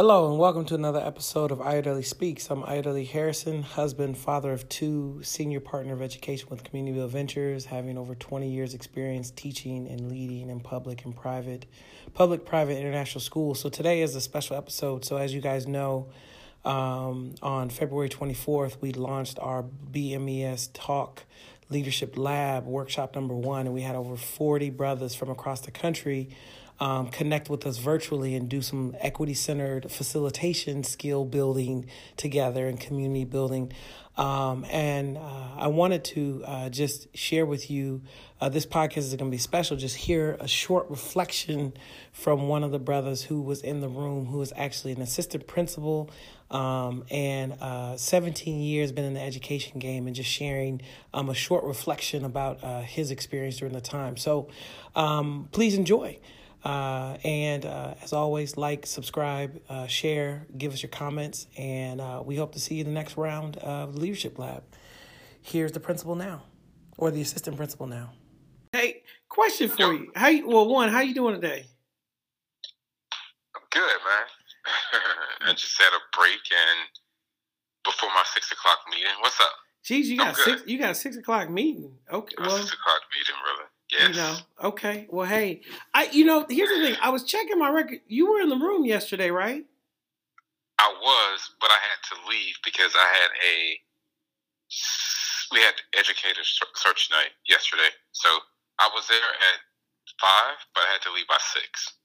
Hello and welcome to another episode of Ayodele Speaks. I'm Ayodele Harrison, husband, father of two, senior partner of education with Community Ventures, having over 20 years experience teaching and leading in public and private, public, private, international schools. So today is a special episode. So as you guys know, um, on February 24th, we launched our BMES Talk Leadership Lab workshop number one, and we had over 40 brothers from across the country um, connect with us virtually and do some equity centered facilitation skill building together and community building. Um, and uh, I wanted to uh, just share with you uh, this podcast is going to be special. Just hear a short reflection from one of the brothers who was in the room, who is actually an assistant principal um, and uh, 17 years been in the education game, and just sharing um, a short reflection about uh, his experience during the time. So um, please enjoy. Uh, and uh, as always, like, subscribe, uh, share, give us your comments, and uh, we hope to see you in the next round of Leadership Lab. Here's the principal now, or the assistant principal now. Hey, question for you. How you, well, one, how you doing today? I'm good, man. I just had a break and before my six o'clock meeting. What's up? Jeez, you got six. You got a six o'clock meeting. Okay, well, six o'clock meeting, brother. Yes. You know, okay. Well, hey, I you know, here's the thing. I was checking my record. You were in the room yesterday, right? I was, but I had to leave because I had a we had educator search night yesterday. So I was there at five, but I had to leave by six.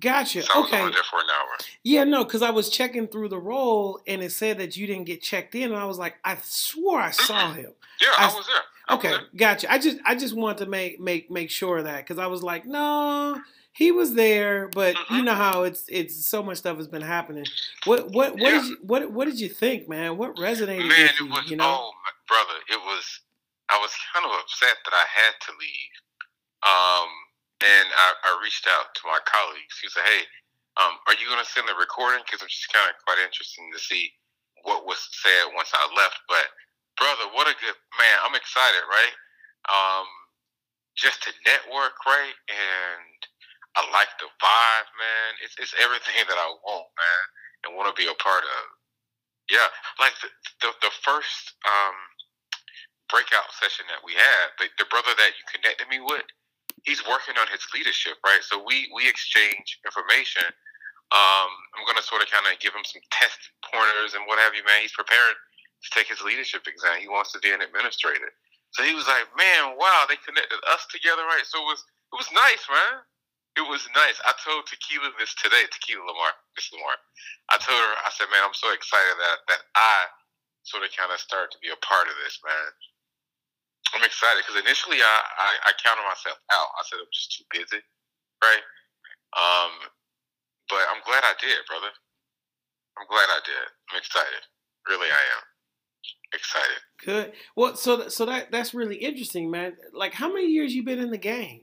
Gotcha. So okay. there for an hour. Yeah, no, because I was checking through the roll and it said that you didn't get checked in, and I was like, I swore I saw him. Yeah, I, I was there. Okay, gotcha. I just I just want to make make make sure of that because I was like, no, he was there, but mm-hmm. you know how it's it's so much stuff has been happening. What what what yeah. did you what what did you think, man? What resonated man, with you? it was you know? oh brother, it was I was kind of upset that I had to leave. Um, and I, I reached out to my colleagues. He said, "Hey, um, are you going to send the recording? Because I'm just kind of quite interested to see what was said once I left." But brother, what a good man! I'm excited, right? Um, just to network, right? And I like the vibe, man. It's it's everything that I want, man, and want to be a part of. Yeah, like the the, the first um, breakout session that we had, the, the brother that you connected me with, he's working on his leadership, right? So we we exchange information. Um, I'm gonna sort of kind of give him some test pointers and what have you, man. He's preparing to take his leadership exam. He wants to be an administrator. So he was like, man, wow, they connected us together, right? So it was it was nice, man. It was nice. I told Tequila this today, Tequila Lamar, Miss Lamar. I told her, I said, man, I'm so excited that that I sort of kind of started to be a part of this, man. I'm excited because initially I, I, I counted myself out. I said I'm just too busy, right? Um, but I'm glad I did, brother. I'm glad I did. I'm excited. Really, I am excited. Good. Well, so so that that's really interesting, man. Like, how many years you been in the game?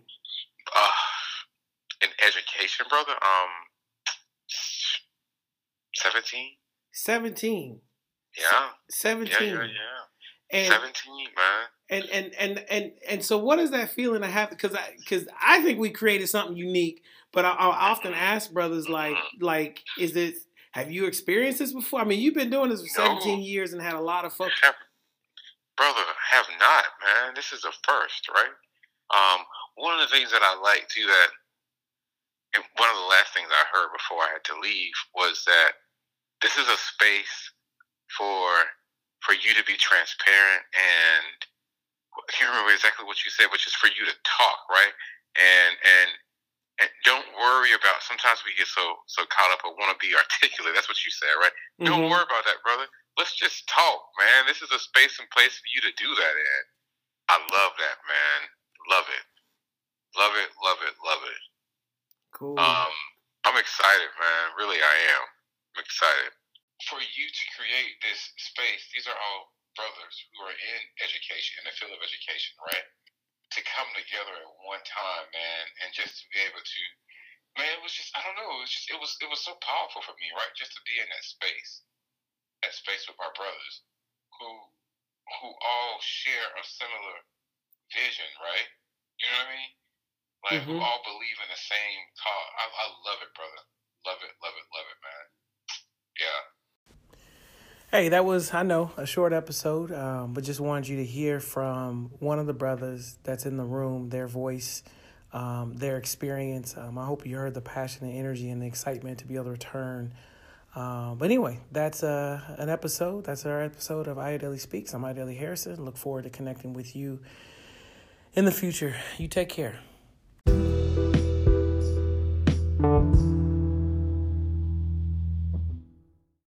Uh, in education, brother. Um, seventeen. Seventeen. Yeah. Seventeen. Yeah, yeah, yeah. And, Seventeen, man. And and and and and so, what is that feeling to have? Because I because I think we created something unique. But I, I often ask brothers like Mm-hmm. like is it have you experienced this before? I mean, you've been doing this for 17 No. years and had a lot of. Have, brother, have not, man. This is a first, right? Um, one of the things that I like too that, and one of the last things I heard before I had to leave was that this is a space for for you to be transparent and I can't remember exactly what you said, which is for you to talk, right? And and and don't worry about. Sometimes we get so so caught up and want to be articulate. That's what you said, right? Don't Mhm. worry about that, brother. Let's just talk, man. This is a space and place for you to do that in. I love that, man. Love it. Love it, love it, love it. Cool. Um, I'm excited, man. Really, I am. I'm excited. For you to create this space, these are all brothers who are in education, in the field of education, right? To come together at one time, man, and just to be able to, man, it was just, I don't know, it was just, it was, it was so powerful for me, right? Just to be in that space, that space with my brothers, who, who all share a similar vision, right? You know what I mean? Like who Mhm. all believe in the same cause. I, I love it, brother. Love it, love it, love it, man. Hey, that was, I know, a short episode, um, but just wanted you to hear from one of the brothers that's in the room, their voice, um, their experience. Um, I hope you heard the passion and energy and the excitement to be able to return. Um, but anyway, that's uh, an episode. That's our episode of Ayodele Speaks. I'm Ayodele Harrison. Look forward to connecting with you in the future. You take care.